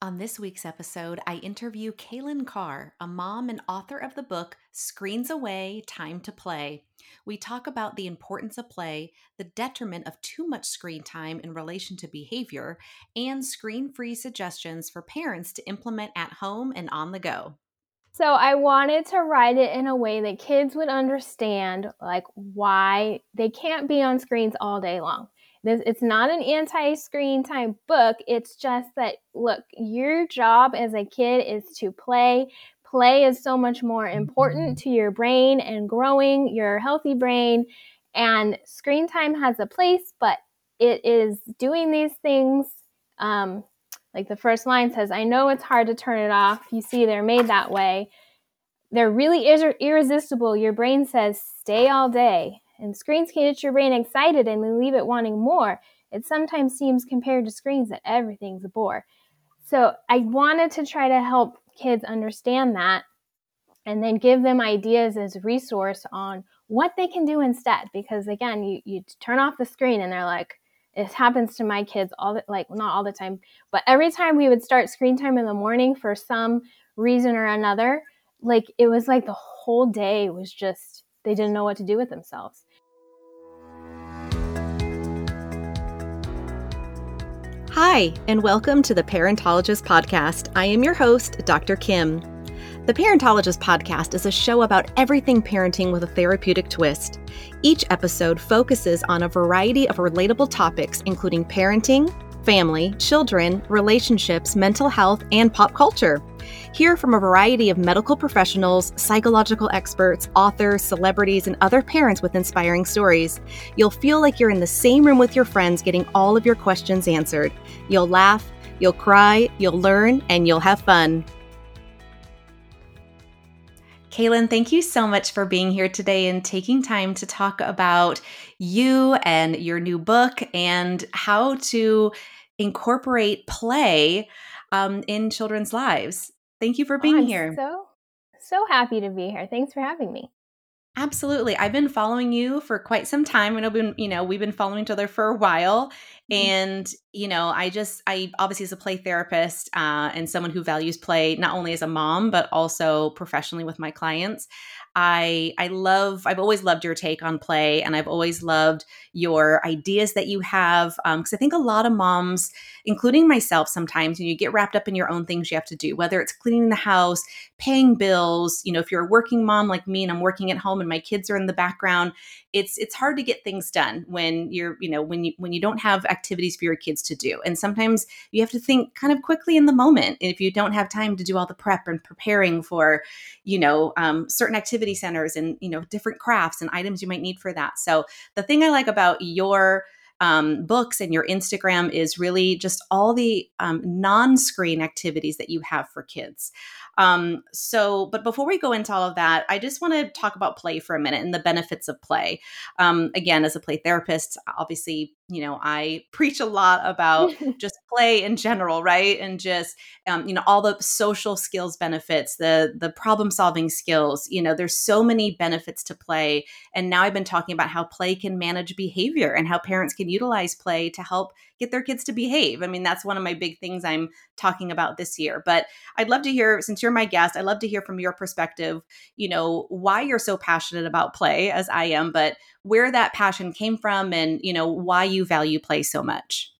On this week's episode, I interview Kailan Karr, a mom and author of the book Screens Away Time to Play. We talk about the importance of play, the detriment of too much screen time in relation to behavior, and screen free suggestions for parents to implement at home and on the go. So I wanted to write it in a way that kids would understand like why they can't be on screens all day long. This, it's not an anti screen time book. It's just that, look, your job as a kid is to play. Play is so much more important to your brain and growing your healthy brain. And screen time has a place, but it is doing these things. Um, like the first line says, I know it's hard to turn it off. You see, they're made that way. They're really ir- irresistible. Your brain says, stay all day. And screens can get your brain excited and leave it wanting more. It sometimes seems compared to screens that everything's a bore. So I wanted to try to help kids understand that and then give them ideas as a resource on what they can do instead. Because again, you, you turn off the screen and they're like, it happens to my kids all the like not all the time, but every time we would start screen time in the morning for some reason or another, like it was like the whole day was just they didn't know what to do with themselves. Hi, and welcome to the Parentologist Podcast. I am your host, Dr. Kim. The Parentologist Podcast is a show about everything parenting with a therapeutic twist. Each episode focuses on a variety of relatable topics, including parenting, family, children, relationships, mental health, and pop culture. Hear from a variety of medical professionals, psychological experts, authors, celebrities, and other parents with inspiring stories. You'll feel like you're in the same room with your friends getting all of your questions answered. You'll laugh, you'll cry, you'll learn, and you'll have fun. Kailan, thank you so much for being here today and taking time to talk about you and your new book and how to incorporate play um, in children's lives. Thank you for being oh, here. So, so happy to be here. Thanks for having me. Absolutely. I've been following you for quite some time and I've been, you know, we've been following each other for a while. Mm-hmm. And, you know, I just, I obviously as a play therapist uh, and someone who values play, not only as a mom, but also professionally with my clients, I I love I've always loved your take on play and I've always loved your ideas that you have because um, I think a lot of moms including myself sometimes when you get wrapped up in your own things you have to do whether it's cleaning the house paying bills you know if you're a working mom like me and I'm working at home and my kids are in the background it's it's hard to get things done when you're you know when you when you don't have activities for your kids to do. And sometimes you have to think kind of quickly in the moment if you don't have time to do all the prep and preparing for you know um, certain activity centers and you know different crafts and items you might need for that. So the thing i like about your um, books and your Instagram is really just all the um, non screen activities that you have for kids. Um, so, but before we go into all of that, I just want to talk about play for a minute and the benefits of play. Um, again, as a play therapist, obviously, you know, I preach a lot about just play in general, right? And just, um, you know, all the social skills benefits, the the problem solving skills. You know, there's so many benefits to play. And now I've been talking about how play can manage behavior and how parents can utilize play to help get their kids to behave. I mean, that's one of my big things I'm talking about this year. But I'd love to hear, since you're my guest, I'd love to hear from your perspective, you know, why you're so passionate about play as I am, but where that passion came from and, you know, why you value play so much.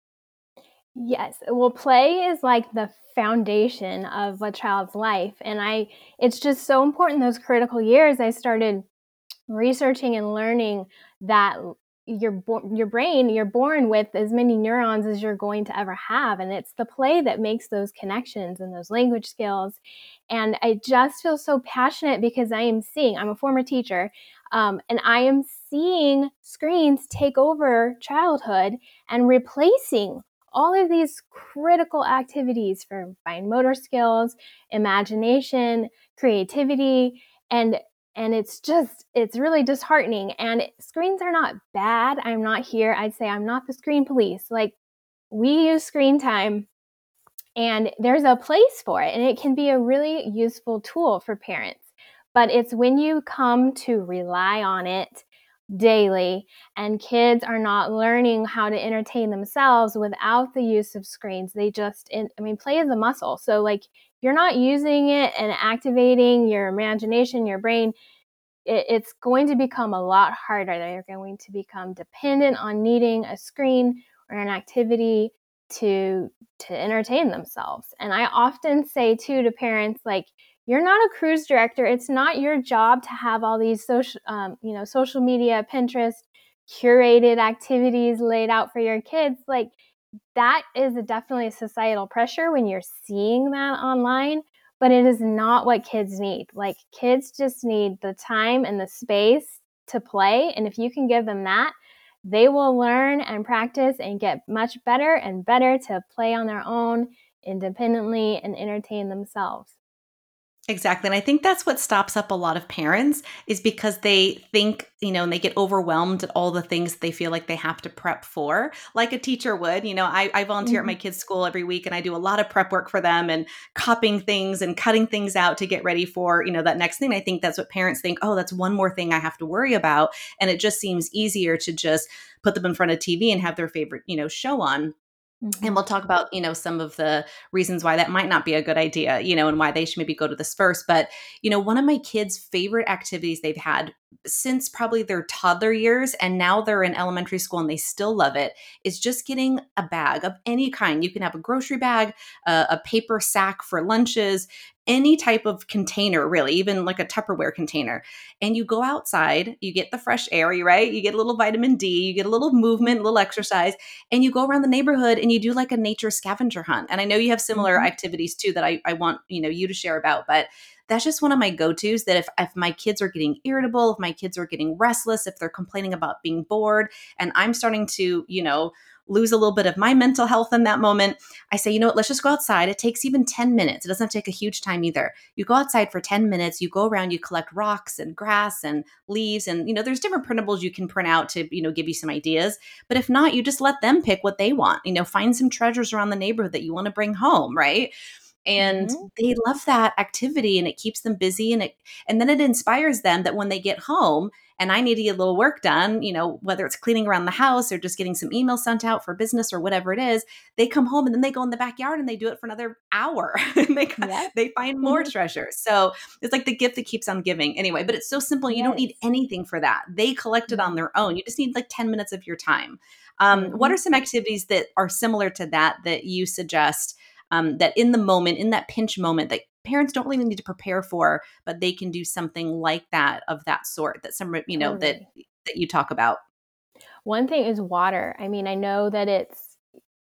Yes. Well, play is like the foundation of a child's life. And I, it's just so important those critical years. I started researching and learning that your bo- your brain you're born with as many neurons as you're going to ever have and it's the play that makes those connections and those language skills. And i just feel so passionate because i am seeing i'm a former teacher um, and i am seeing screens take over childhood and replacing all of these critical activities for fine motor skills imagination creativity and and it's just it's really disheartening and screens are not bad i'm not here i'd say i'm not the screen police like we use screen time and there's a place for it and it can be a really useful tool for parents but it's when you come to rely on it daily and kids are not learning how to entertain themselves without the use of screens they just i mean play is a muscle so like you're not using it and activating your imagination your brain it, it's going to become a lot harder they're going to become dependent on needing a screen or an activity to to entertain themselves and i often say too to parents like you're not a cruise director. It's not your job to have all these social, um, you know, social media, Pinterest, curated activities laid out for your kids. Like that is definitely a societal pressure when you're seeing that online, but it is not what kids need. Like kids just need the time and the space to play. And if you can give them that, they will learn and practice and get much better and better to play on their own independently and entertain themselves. Exactly. And I think that's what stops up a lot of parents is because they think, you know, and they get overwhelmed at all the things they feel like they have to prep for, like a teacher would. You know, I, I volunteer mm-hmm. at my kids' school every week and I do a lot of prep work for them and copying things and cutting things out to get ready for, you know, that next thing. I think that's what parents think, oh, that's one more thing I have to worry about. And it just seems easier to just put them in front of TV and have their favorite, you know, show on. Mm-hmm. And we'll talk about, you know, some of the reasons why that might not be a good idea, you know, and why they should maybe go to this first. But, you know, one of my kids' favorite activities they've had since probably their toddler years, and now they're in elementary school and they still love it, is just getting a bag of any kind. You can have a grocery bag, uh, a paper sack for lunches, any type of container, really, even like a Tupperware container. And you go outside, you get the fresh air, you right? You get a little vitamin D, you get a little movement, a little exercise, and you go around the neighborhood and you do like a nature scavenger hunt. And I know you have similar mm-hmm. activities too that I, I want, you know, you to share about, but that's just one of my go-tos that if, if my kids are getting irritable, if my kids are getting restless, if they're complaining about being bored, and I'm starting to, you know, lose a little bit of my mental health in that moment, I say, you know what, let's just go outside. It takes even 10 minutes. It doesn't take a huge time either. You go outside for 10 minutes, you go around, you collect rocks and grass and leaves. And, you know, there's different printables you can print out to, you know, give you some ideas. But if not, you just let them pick what they want. You know, find some treasures around the neighborhood that you want to bring home, right? And mm-hmm. they love that activity and it keeps them busy and it and then it inspires them that when they get home and I need to get a little work done, you know, whether it's cleaning around the house or just getting some emails sent out for business or whatever it is, they come home and then they go in the backyard and they do it for another hour and they yes. they find more mm-hmm. treasures. So it's like the gift that keeps on giving. Anyway, but it's so simple. You yes. don't need anything for that. They collect it on mm-hmm. their own. You just need like 10 minutes of your time. Um, mm-hmm. What are some activities that are similar to that that you suggest um, that in the moment, in that pinch moment, that parents don't really need to prepare for, but they can do something like that of that sort. That some you know that that you talk about. One thing is water. I mean, I know that it's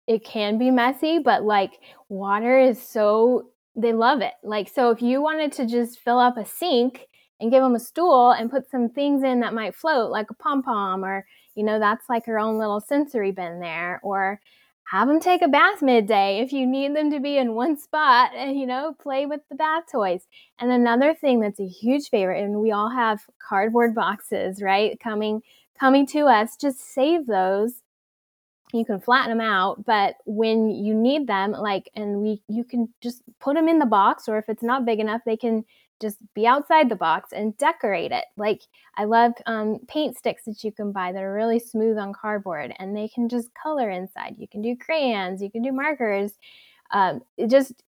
it can be messy, but like water is so they love it. Like so if you wanted to just fill up a sink and give them a stool and put some things in that might float like a pom pom or you know that's like her own little sensory bin there or have them take a bath midday if you need them to be in one spot and you know play with the bath toys. And another thing that's a huge favorite and we all have cardboard boxes right coming coming to us just save those. You can flatten them out but when you need them like and we you can just put them in the box or if it's not big enough they can just be outside the box and decorate it. Like I love um, paint sticks that you can buy that are really smooth on cardboard, and they can just color inside. You can do crayons, you can do markers, um, just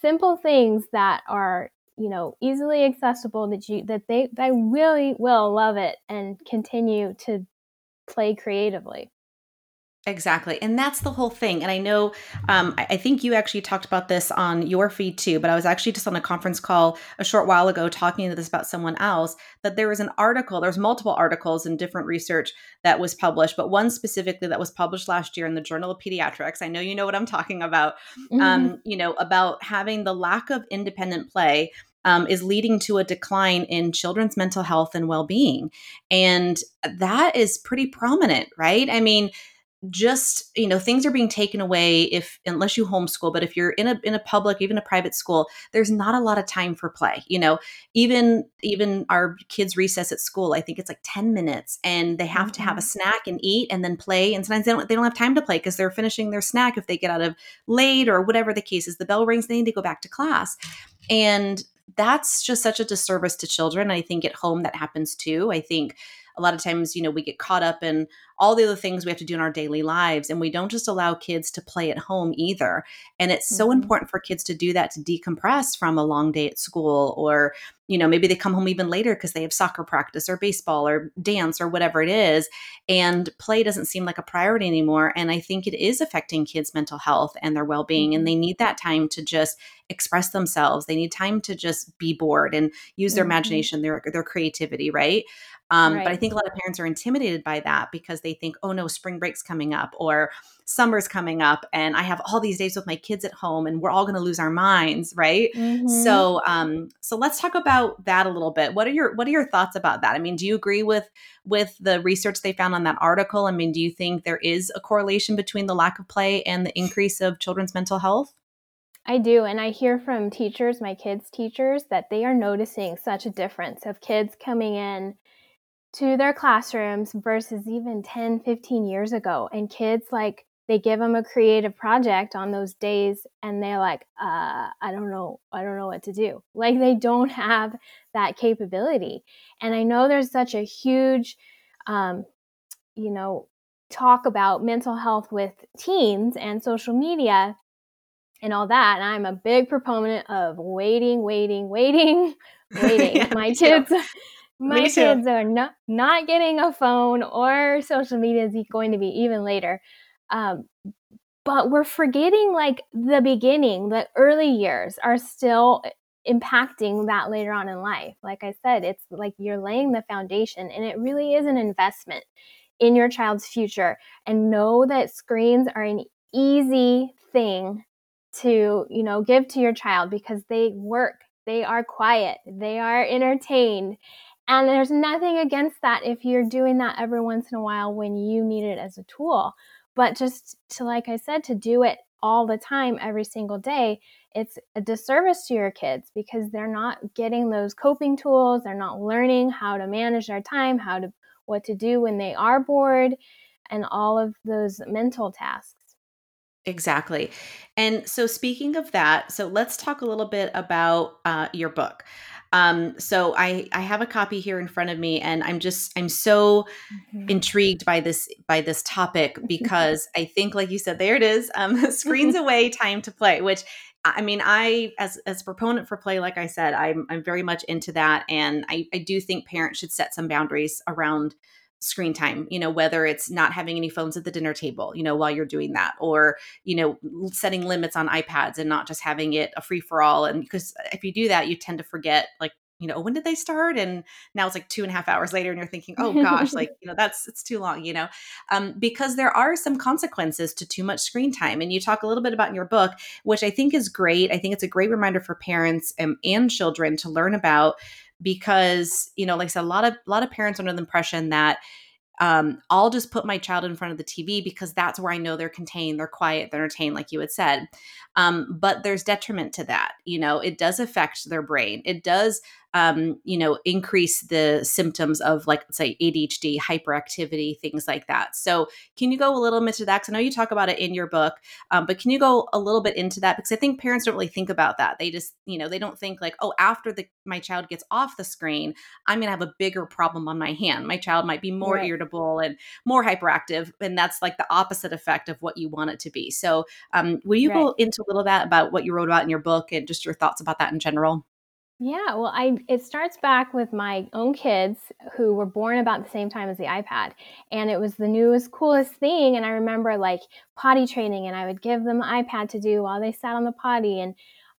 simple things that are you know easily accessible that you that they they really will love it and continue to play creatively. Exactly. And that's the whole thing. And I know, um, I, I, think you actually talked about this on your feed too, but I was actually just on a conference call a short while ago talking to this about someone else that there was an article, there's multiple articles and different research that was published, but one specifically that was published last year in the Journal of Pediatrics. I know you know what I'm talking about, mm-hmm. um, you know, about having the lack of independent play um, is leading to a decline in children's mental health and well being. And that is pretty prominent, right? I mean, just you know things are being taken away if unless you homeschool but if you're in a in a public even a private school there's not a lot of time for play you know even even our kids recess at school i think it's like 10 minutes and they have mm-hmm. to have a mm-hmm. snack and eat and then play and sometimes they don't they don't have time to play because they're finishing their snack if they get out of late or whatever the case is the bell rings they need to go back to class and that's just such a disservice to children i think at home that happens too i think a lot of times, you know, we get caught up in all the other things we have to do in our daily lives and we don't just allow kids to play at home either. And it's mm-hmm. so important for kids to do that to decompress from a long day at school or you know maybe they come home even later because they have soccer practice or baseball or dance or whatever it is and play doesn't seem like a priority anymore and i think it is affecting kids mental health and their well-being mm-hmm. and they need that time to just express themselves they need time to just be bored and use their mm-hmm. imagination their their creativity right um, right. But I think a lot of parents are intimidated by that because they think, oh no, spring break's coming up or summer's coming up and I have all these days with my kids at home and we're all going to lose our minds, right? Mm-hmm. So, um, so let's talk about that a little bit. What are your What are your thoughts about that? I mean, do you agree with with the research they found on that article? I mean, do you think there is a correlation between the lack of play and the increase of children's mental health? I do. And I hear from teachers, my kids' teachers, that they are noticing such a difference of kids coming in to their classrooms versus even 10, 15 years ago. And kids, like, they give them a creative project on those days and they're like, uh, I don't know, I don't know what to do. Like, they don't have that capability. And I know there's such a huge, um, you know, talk about mental health with teens and social media and all that. And I'm a big proponent of waiting, waiting, waiting, waiting. yeah, My kids, my kids are not not getting a phone or social media is going to be even later. Um, but we're forgetting like the beginning, the early years are still impacting that later on in life. Like I said, it's like you're laying the foundation and it really is an investment in your child's future. And know that screens are an easy thing to, you know, give to your child because they work, they are quiet, they are entertained, and there's nothing against that if you're doing that every once in a while when you need it as a tool. But just to, like I said, to do it all the time, every single day, it's a disservice to your kids because they're not getting those coping tools. They're not learning how to manage their time, how to, what to do when they are bored, and all of those mental tasks. Exactly. And so, speaking of that, so let's talk a little bit about uh, your book. Um, so I I have a copy here in front of me, and I'm just I'm so mm-hmm. intrigued by this by this topic because I think, like you said, there it is. Um, screens away, time to play. Which I mean, I as as a proponent for play, like I said, I'm I'm very much into that, and I I do think parents should set some boundaries around screen time you know whether it's not having any phones at the dinner table you know while you're doing that or you know setting limits on ipads and not just having it a free for all and because if you do that you tend to forget like you know when did they start? And now it's like two and a half hours later and you're thinking oh gosh like you know that's it's too long you know? Um, because there are some consequences to too much screen time and you talk a little bit about in your book which i think is great. I think it's a great reminder for parents and, and children to learn about because you know like i said a lot of a lot of parents under the impression that um, I'll just put my child in front of the TV because that's where I know they're contained, they're quiet, they're entertained, like you had said. Um, but there's detriment to that. You know, it does affect their brain. It does um, you know, increase the symptoms of like say ADHD, hyperactivity, things like that. So can you go a little bit to that? Because I know you talk about it in your book, um, but can you go a little bit into that? Because I think parents don't really think about that. They just, you know, they don't think like, oh, after the my child gets off the screen, I'm gonna have a bigger problem on my hand. My child might be more right. irritable and more hyperactive, and that's like the opposite effect of what you want it to be. So um, will you right. go into a little bit about what you wrote about in your book and just your thoughts about that in general? Yeah, well, I it starts back with my own kids who were born about the same time as the iPad, and it was the newest, coolest thing. And I remember like potty training, and I would give them the iPad to do while they sat on the potty, and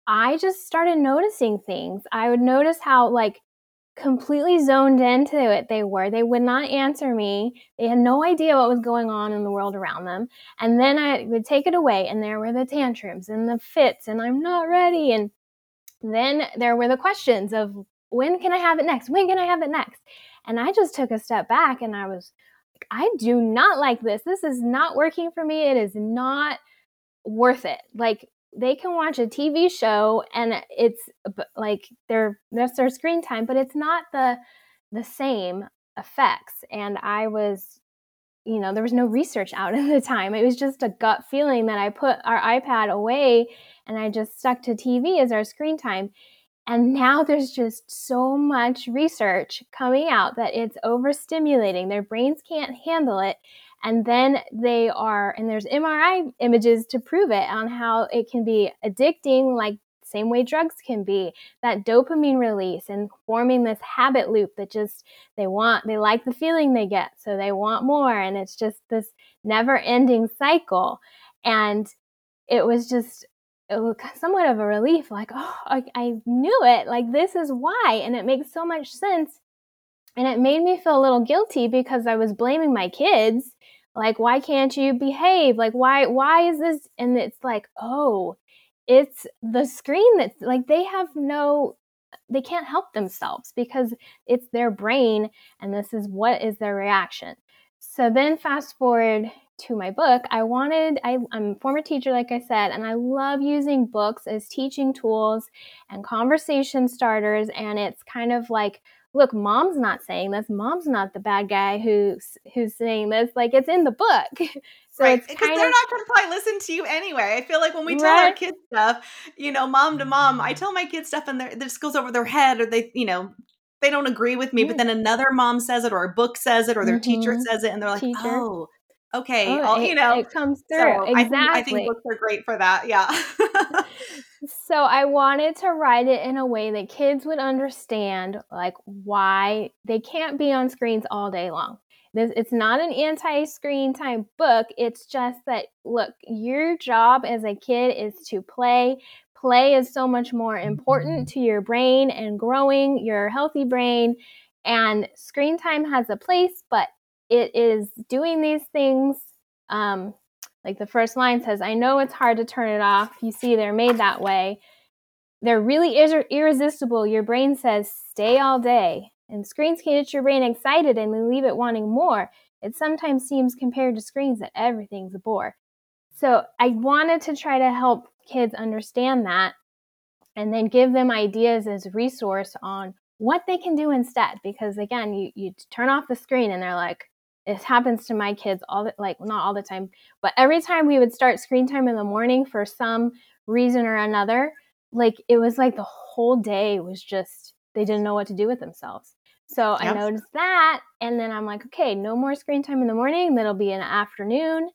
I just started noticing things. I would notice how like completely zoned into it they were. They would not answer me. They had no idea what was going on in the world around them. And then I would take it away, and there were the tantrums and the fits, and I'm not ready, and then there were the questions of when can I have it next? When can I have it next? And I just took a step back and I was like, I do not like this. This is not working for me. It is not worth it. Like they can watch a TV show and it's like their that's their screen time, but it's not the the same effects. And I was you know, there was no research out at the time. It was just a gut feeling that I put our iPad away and I just stuck to TV as our screen time. And now there's just so much research coming out that it's overstimulating. Their brains can't handle it. And then they are, and there's MRI images to prove it on how it can be addicting, like same way drugs can be that dopamine release and forming this habit loop that just they want they like the feeling they get so they want more and it's just this never ending cycle and it was just somewhat of a relief like oh I, I knew it like this is why and it makes so much sense. And it made me feel a little guilty because i was blaming my kids like why can't you behave? Like why why is this? And it's like oh it's the screen that's like they have no they can't help themselves because it's their brain and this is what is their reaction. So then fast forward to my book i wanted I, i'm a former teacher like i said and i love using books as teaching tools and conversation starters and it's kind of like look mom's not saying this mom's not the bad guy who's who's saying this like it's in the book So right. Because they're of, not going to probably listen to you anyway. I feel like when we tell right. our kids stuff, you know, mom to mom, I tell my kids stuff and this goes over their head or they, you know, they don't agree with me, yeah. but then another mom says it or a book says it or their mm-hmm. teacher says it and they're like, teacher. oh, okay. Oh, it, you know, it comes through. So exactly. I think, I think books are great for that. Yeah. so I wanted to write it in a way that kids would understand like why they can't be on screens all day long this, it's not an anti screen time book. It's just that, look, your job as a kid is to play. Play is so much more important mm-hmm. to your brain and growing your healthy brain. And screen time has a place, but it is doing these things. Um, like the first line says, I know it's hard to turn it off. You see, they're made that way. They're really ir- irresistible. Your brain says, stay all day. And screens can get your brain excited and leave it wanting more. It sometimes seems compared to screens that everything's a bore. So I wanted to try to help kids understand that and then give them ideas as resource on what they can do instead. Because again, you, you turn off the screen and they're like, it happens to my kids all the like not all the time, but every time we would start screen time in the morning for some reason or another, like it was like the whole day was just they didn't know what to do with themselves. So yep. I noticed that. And then I'm like, okay, no more screen time in the morning. That'll be an afternoon.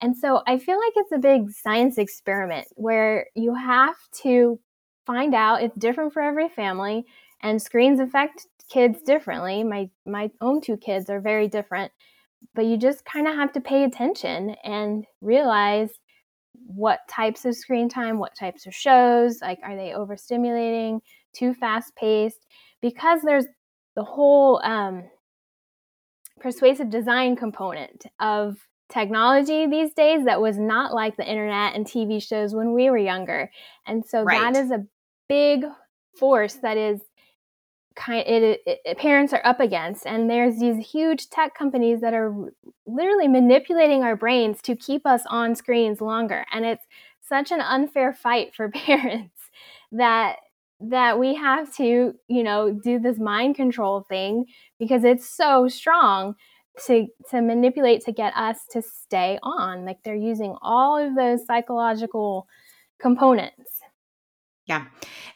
And so I feel like it's a big science experiment where you have to find out it's different for every family and screens affect kids differently. My my own two kids are very different. But you just kind of have to pay attention and realize what types of screen time, what types of shows, like are they overstimulating, too fast paced? Because there's the whole um, persuasive design component of technology these days that was not like the internet and TV shows when we were younger. And so right. that is a big force that is kind it, it, parents are up against and there's these huge tech companies that are literally manipulating our brains to keep us on screens longer and it's such an unfair fight for parents that that we have to, you know, do this mind control thing because it's so strong to to manipulate to get us to stay on. Like they're using all of those psychological components. Yeah.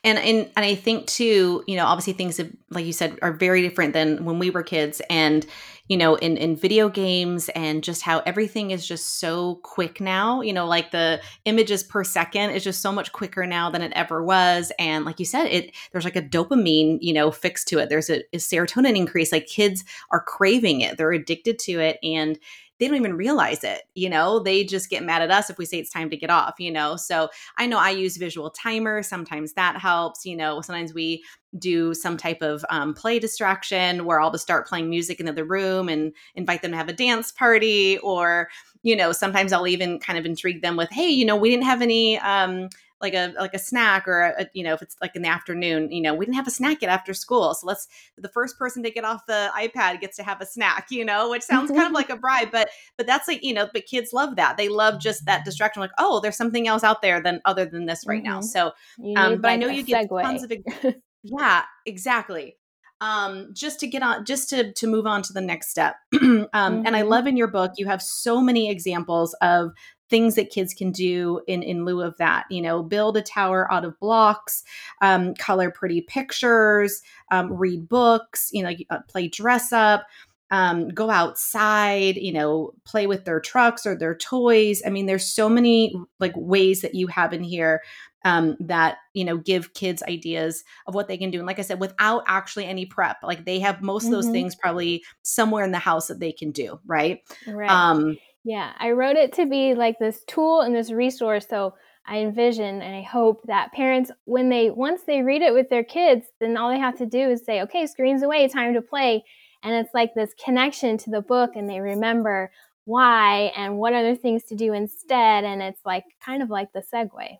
And, and and I think too, you know, obviously things have, like you said, are very different than when we were kids. And, you know, in, in video games and just how everything is just so quick now, you know, like the images per second is just so much quicker now than it ever was. And like you said, it there's like a dopamine, you know, fix to it. There's a, a serotonin increase. Like kids are craving it. They're addicted to it. And they don't even realize it you know? They just get mad at us if we say it's time to get off you know? So i know i use visual timer sometimes that helps you know? Sometimes we do some type of um, play distraction where i'll just start playing music in the room and invite them to have a dance party or you know sometimes i'll even kind of intrigue them with hey you know we didn't have any um, like a like a snack or a, you know if it's like in the afternoon you know we didn't have a snack yet after school so let's the first person to get off the ipad gets to have a snack you know which sounds kind of like a bribe but but that's like you know but kids love that they love just that distraction like oh there's something else out there than other than this right mm-hmm. now so um but i know you get tons of yeah exactly um, just to get on just to to move on to the next step um, mm-hmm. and i mm-hmm. love in your book you have so many examples of things that kids can do in in lieu of that you know build a tower out of blocks um, color pretty pictures um, read books you know uh, play dress up um, go outside, you know, play with their trucks or their toys. I mean, there's so many like ways that you have in here um, that you know give kids ideas of what they can do. And like I said, without actually any prep, like they have most mm-hmm. of those mm-hmm. things probably somewhere in the house that they can do, right? Right. Um, yeah, I wrote it to be like this tool and this resource. So I envision and I hope that parents, when they once they read it with their kids, then all they have to do is say, "Okay, screens away, time to play." And it's like this connection to the book, and they remember why and what other things to do instead. And it's like kind of like the segue.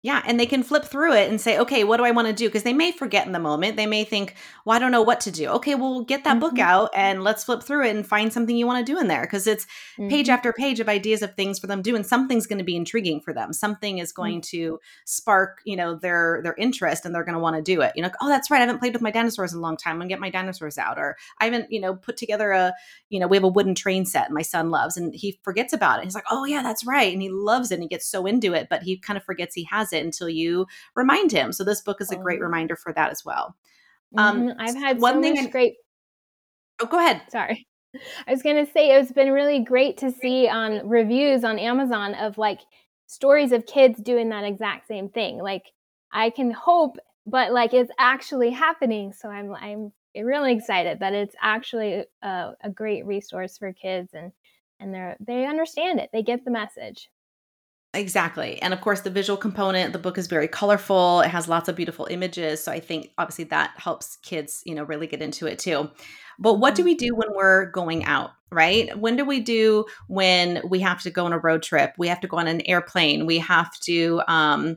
Yeah, and they can flip through it and say, okay, what do I want to do? Because they may forget in the moment. They may think, well, I don't know what to do. Okay, well, get that mm-hmm. book out and let's flip through it and find something you want to do in there because it's mm-hmm. page after page of ideas of things for them to do, and something's going to be intriguing for them. Something is going mm-hmm. to spark, you know, their their interest, and they're going to want to do it. You know, oh, that's right. I haven't played with my dinosaurs in a long time. I'm gonna get my dinosaurs out, or I haven't, you know, put together a, you know, we have a wooden train set my son loves, and he forgets about it. He's like, oh yeah, that's right, and he loves it, and he gets so into it, but he kind of forgets he has it until you remind him. So this book is a great oh. reminder for that as well. Um, mm-hmm. I've had one so thing much great. Oh, go ahead. Sorry. I was going to say it's been really great to see on reviews on Amazon of like stories of kids doing that exact same thing. Like I can hope, but like it's actually happening. So I'm I'm really excited that it's actually a, a great resource for kids and and they they understand it. They get the message. Exactly. And of course, the visual component, the book is very colorful. It has lots of beautiful images. So I think obviously that helps kids, you know, really get into it too. But what do mm-hmm. we do when we're going out, right? When do we do when we have to go on a road trip? We have to go on an airplane. We have to, um,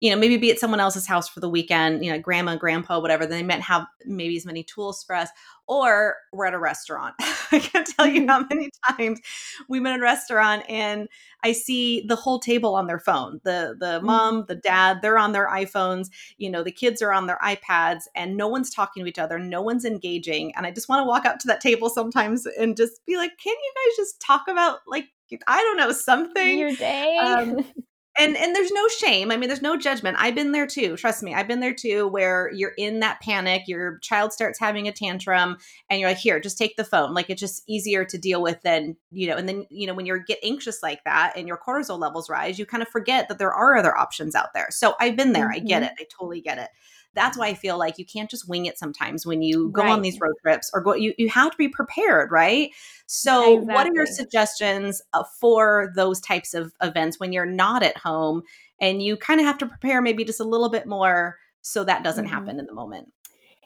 you know, maybe be at someone else's house for the weekend, you know, grandma, grandpa, whatever. They might have maybe as many tools for us. Or we're at a restaurant. I can't tell you how many times we've been at a restaurant and I see the whole table on their phone. The the mm-hmm. mom, the dad, they're on their iPhones, you know, the kids are on their iPads and no one's talking to each other, no one's engaging. And I just want to walk up to that table sometimes and just be like, can you guys just talk about like I don't know something your day. Um, and and there's no shame. I mean there's no judgment. I've been there too trust me. I've been there too where you're in that panic your child starts having a tantrum and you're like here just take the phone. Like it's just easier to deal with than you know and then you know when you get anxious like that and your cortisol levels rise you kind of forget that there are other options out there. So i've been there. Mm-hmm. i get mm-hmm. it. I totally get it that's why I feel like you can't just wing it sometimes when you go right. on these road trips or go, you, you have to be prepared, right? So, exactly. what are your suggestions uh, for those types of events when you're not at home and you kind of have to prepare maybe just a little bit more so that doesn't mm-hmm. happen in the moment?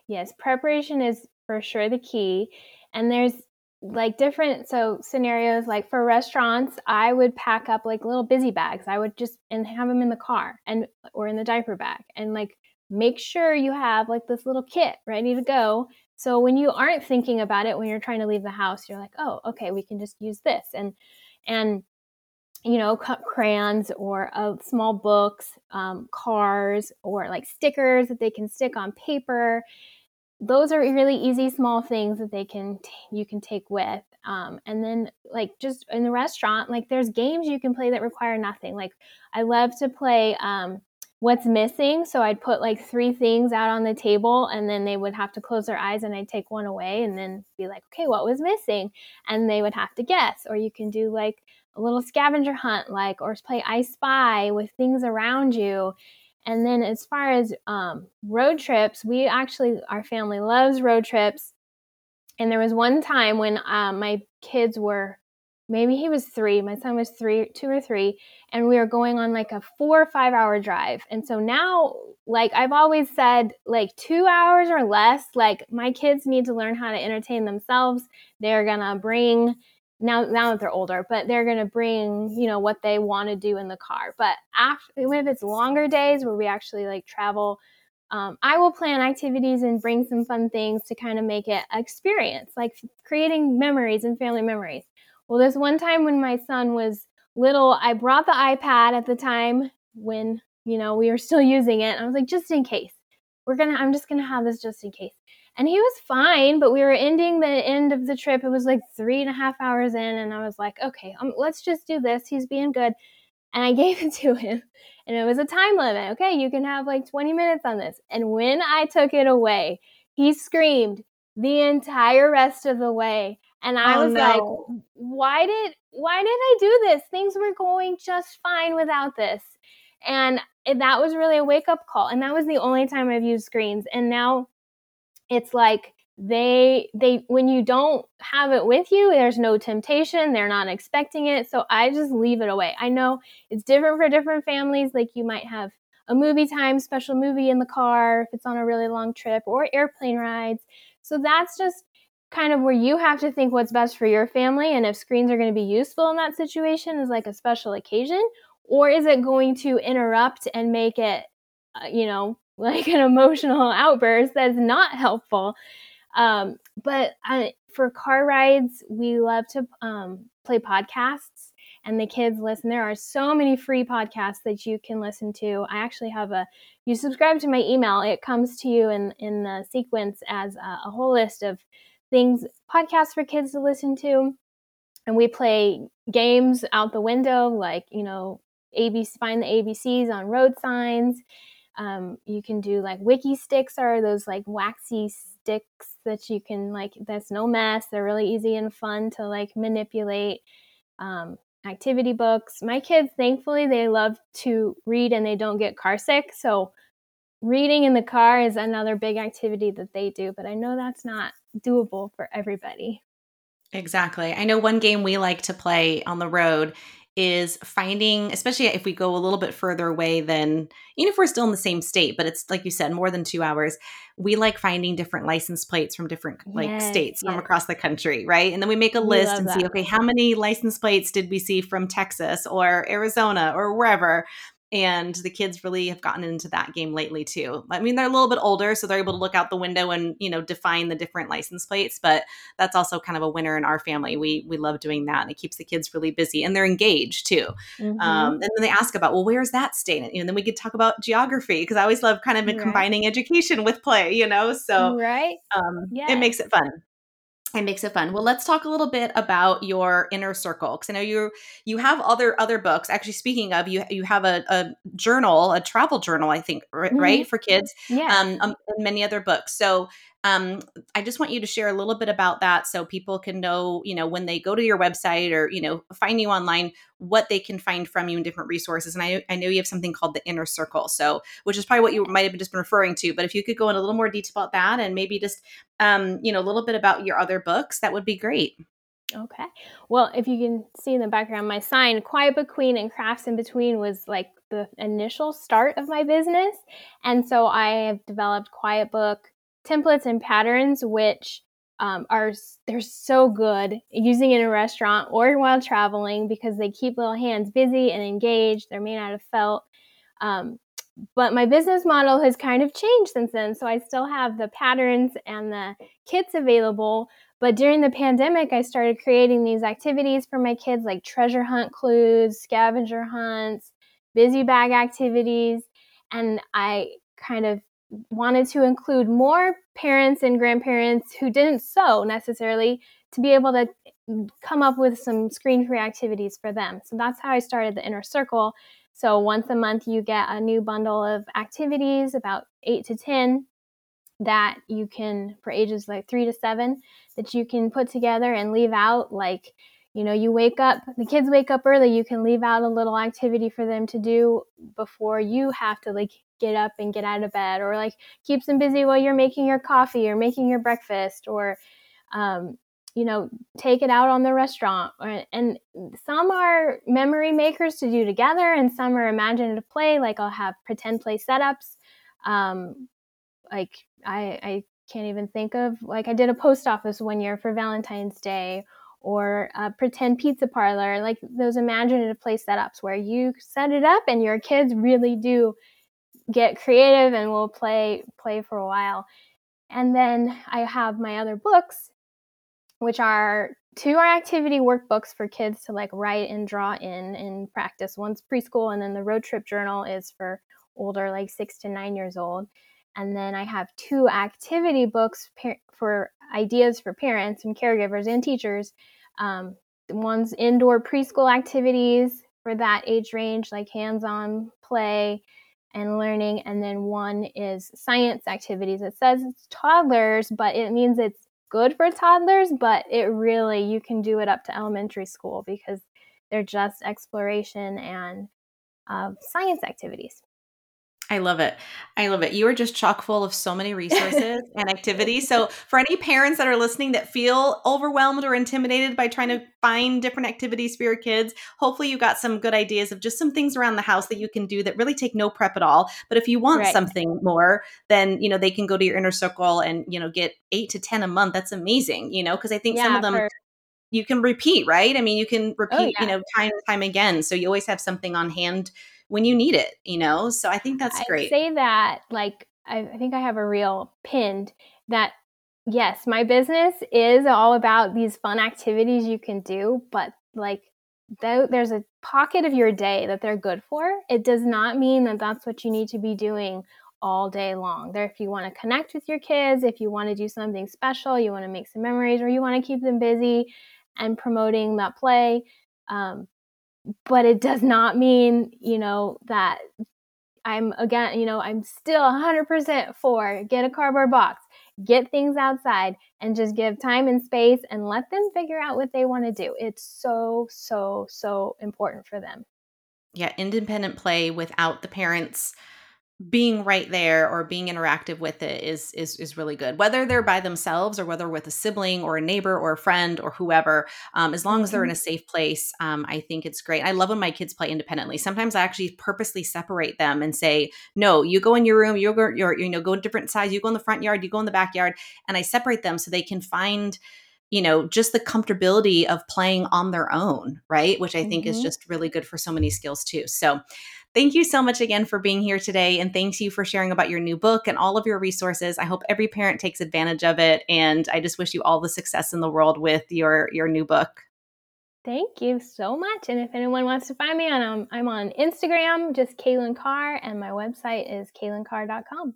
Yes, preparation is for sure the key. And there's like different so scenarios like for restaurants i would pack up like little busy bags i would just and have them in the car and or in the diaper bag and like make sure you have like this little kit ready to go. So when you aren't thinking about it when you're trying to leave the house, you're like, oh, okay, we can just use this and and you know, crayons or uh, small books, um, cars, or like stickers that they can stick on paper. Those are really easy, small things that they can t- you can take with. Um, and then like just in the restaurant, like there's games you can play that require nothing. Like I love to play um, what's missing. So I'd put like three things out on the table and then they would have to close their eyes and I'd take one away and then be like, okay, what was missing? And they would have to guess. Or you can do like a little scavenger hunt, like, or play I Spy with things around you. And then as far as um, road trips, we actually, our family loves road trips. And there was one time when uh, my kids were maybe he was three. My son was three, two or three, and we were going on like a four or five hour drive. And so now, like I've always said, like two hours or less, like my kids need to learn how to entertain themselves. They're gonna bring now now that they're older, but they're gonna bring, you know, what they want to do in the car. But after if it's longer days where we actually like travel. Um, I will plan activities and bring some fun things to kind of make it experience, like creating memories and family memories. Well, this one time when my son was little, I brought the iPad at the time when, you know, we were still using it. I was like, just in case. we're gonna i'm just gonna have this just in case. And he was fine but we were ending the end of the trip. It was like three and a half hours in and i was like okay um, let's just do this. He's being good. And i gave it to him and it was a time limit. Okay you can have like 20 minutes on this. And when i took it away he screamed the entire rest of the way and i oh, was no. like why did why did i do this things were going just fine without this and that was really a wake up call. And that was the only time I've used screens. And now it's like they they when you don't have it with you there's no temptation they're not expecting it so i just leave it away i know it's different for different families like you might have a movie time special movie in the car if it's on a really long trip or airplane rides so that's just kind of where you have to think what's best for your family and if screens are going to be useful in that situation is like a special occasion or is it going to interrupt and make it uh, you know like an emotional outburst that's not helpful? Um, but I, for car rides we love to um, play podcasts and the kids listen. There are so many free podcasts that you can listen to. I actually have a you subscribe to my email it comes to you in in the sequence as a, a whole list of things podcasts for kids to listen to. And we play games out the window like you know ABC, find the ABCs on road signs. Um, you can do like Wikki Stix are those like waxy sticks that you can like that's no mess. They're really easy and fun to like manipulate um, activity books. My kids thankfully they love to read and they don't get car sick so reading in the car is another big activity that they do but i know that's not doable for everybody exactly i know one game we like to play on the road is finding, especially if we go a little bit further away than, even if we're still in the same state, but it's like you said, more than two hours, we like finding different license plates from different like yes, states yes. from across the country, right? And then we make a list and that. see, okay, how many license plates did we see from Texas or Arizona or wherever? And the kids really have gotten into that game lately too. I mean, they're a little bit older, so they're able to look out the window and you know define the different license plates. But that's also kind of a winner in our family. We we love doing that, and it keeps the kids really busy, and they're engaged too. Mm-hmm. Um, and then they ask about, well, where's that state? And then we could talk about geography because I always love kind of right. combining education with play. You know, so right, um, yes. it makes it fun it makes it fun. Well, let's talk a little bit about your inner circle because I know you you have other other books. Actually, speaking of, you you have a, a journal, a travel journal, I think, right, mm-hmm. for kids. Yeah. Um, um, and many other books. So um, I just want you to share a little bit about that so people can know, you know, when they go to your website or, you know, find you online, what they can find from you in different resources. And I, I know you have something called the inner circle. So, which is probably what you might have just been referring to. But if you could go in a little more detail about that and maybe just, um, you know, a little bit about your other books, that would be great. Okay. Well, if you can see in the background, my sign, Quiet Book Queen and Crafts in Between, was like the initial start of my business. And so I have developed Quiet Book templates and patterns, which um, are they're so good using in a restaurant or while traveling because they keep little hands busy and engaged. They're made out of felt. Um, but my business model has kind of changed since then. So I still have the patterns and the kits available. But during the pandemic, I started creating these activities for my kids like treasure hunt clues, scavenger hunts, busy bag activities. And I kind of wanted to include more parents and grandparents who didn't sew necessarily to be able to come up with some screen free activities for them. So that's how I started the inner circle. So once a month, you get a new bundle of activities, about eight to 10, that you can, for ages like three to seven, that you can put together and leave out. Like, you know, you wake up, the kids wake up early, you can leave out a little activity for them to do before you have to like get up and get out of bed or like keeps them busy while you're making your coffee or making your breakfast or um, you know take it out on the restaurant or, and some are memory makers to do together and some are imaginative play like i'll have pretend play setups. Um, like I, I can't even think of like i did a post office one year for valentine's day or a pretend pizza parlor like those imaginative play setups where you set it up and your kids really do get creative and we'll play play for a while. And then I have my other books, which are two are activity workbooks for kids to like write and draw in and practice. One's preschool, and then the road trip journal is for older, like six to nine years old. And then I have two activity books for ideas for parents and caregivers and teachers. Um, one's indoor preschool activities for that age range, like hands on play and learning. And then one is science activities. It says it's toddlers, but it means it's good for toddlers, but it really, you can do it up to elementary school because they're just exploration and uh, science activities. I love it. I love it. You are just chock full of so many resources and activities. So, for any parents that are listening that feel overwhelmed or intimidated by trying to find different activities for your kids, hopefully you got some good ideas of just some things around the house that you can do that really take no prep at all. But if you want right. something more, then, you know, they can go to your inner circle and, you know, get 8 to 10 a month. That's amazing, you know, because I think yeah, some of them for- you can repeat, right? I mean, you can oh, repeat, oh, yeah. you know, time and time again. So you always have something on hand when you need it, you know? So I think that's great. I say that like I, I think I have a real pinned that yes, my business is all about these fun activities you can do, but like though there's a pocket of your day that they're good for. It does not mean that that's what you need to be doing all day long. There, if you want to connect with your kids, if you want to do something special, you want to make some memories, or you want to keep them busy and promoting that play, um, but it does not mean, you know, that I'm again, you know, I'm still 100% for get a cardboard box, get things outside, and just give time and space and let them figure out what they want to do. It's so, so, so important for them. Yeah, independent play without the parents being right there or being interactive with it is is is really good whether they're by themselves or whether with a sibling or a neighbor or a friend or whoever um, as long as they're in mm-hmm. a safe place um, i think it's great i love when my kids play independently sometimes i actually purposely separate them and say no you go in your room you go your you know go in different sides you go in the front yard you go in the backyard and i separate them so they can find you know just the comfortability of playing on their own right which i think mm-hmm. is just really good for so many skills too so Thank you so much again for being here today. And thanks you for sharing about your new book and all of your resources. I hope every parent takes advantage of it. And I just wish you all the success in the world with your, your new book. Thank you so much. And if anyone wants to find me on, um, I'm on Instagram, just Kailan Karr, and my website is kailancarr.com.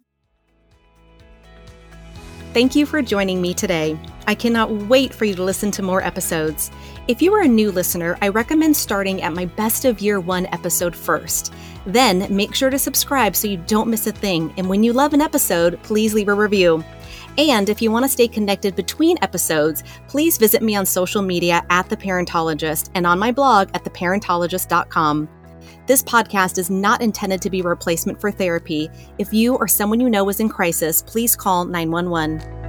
Thank you for joining me today. I cannot wait for you to listen to more episodes. If you are a new listener, I recommend starting at my best of year one episode first. Then make sure to subscribe so you don't miss a thing. And when you love an episode, please leave a review. And if you want to stay connected between episodes, please visit me on social media at The Parentologist and on my blog at theparentologist.com. This podcast is not intended to be a replacement for therapy. If you or someone you know is in crisis, please call 911.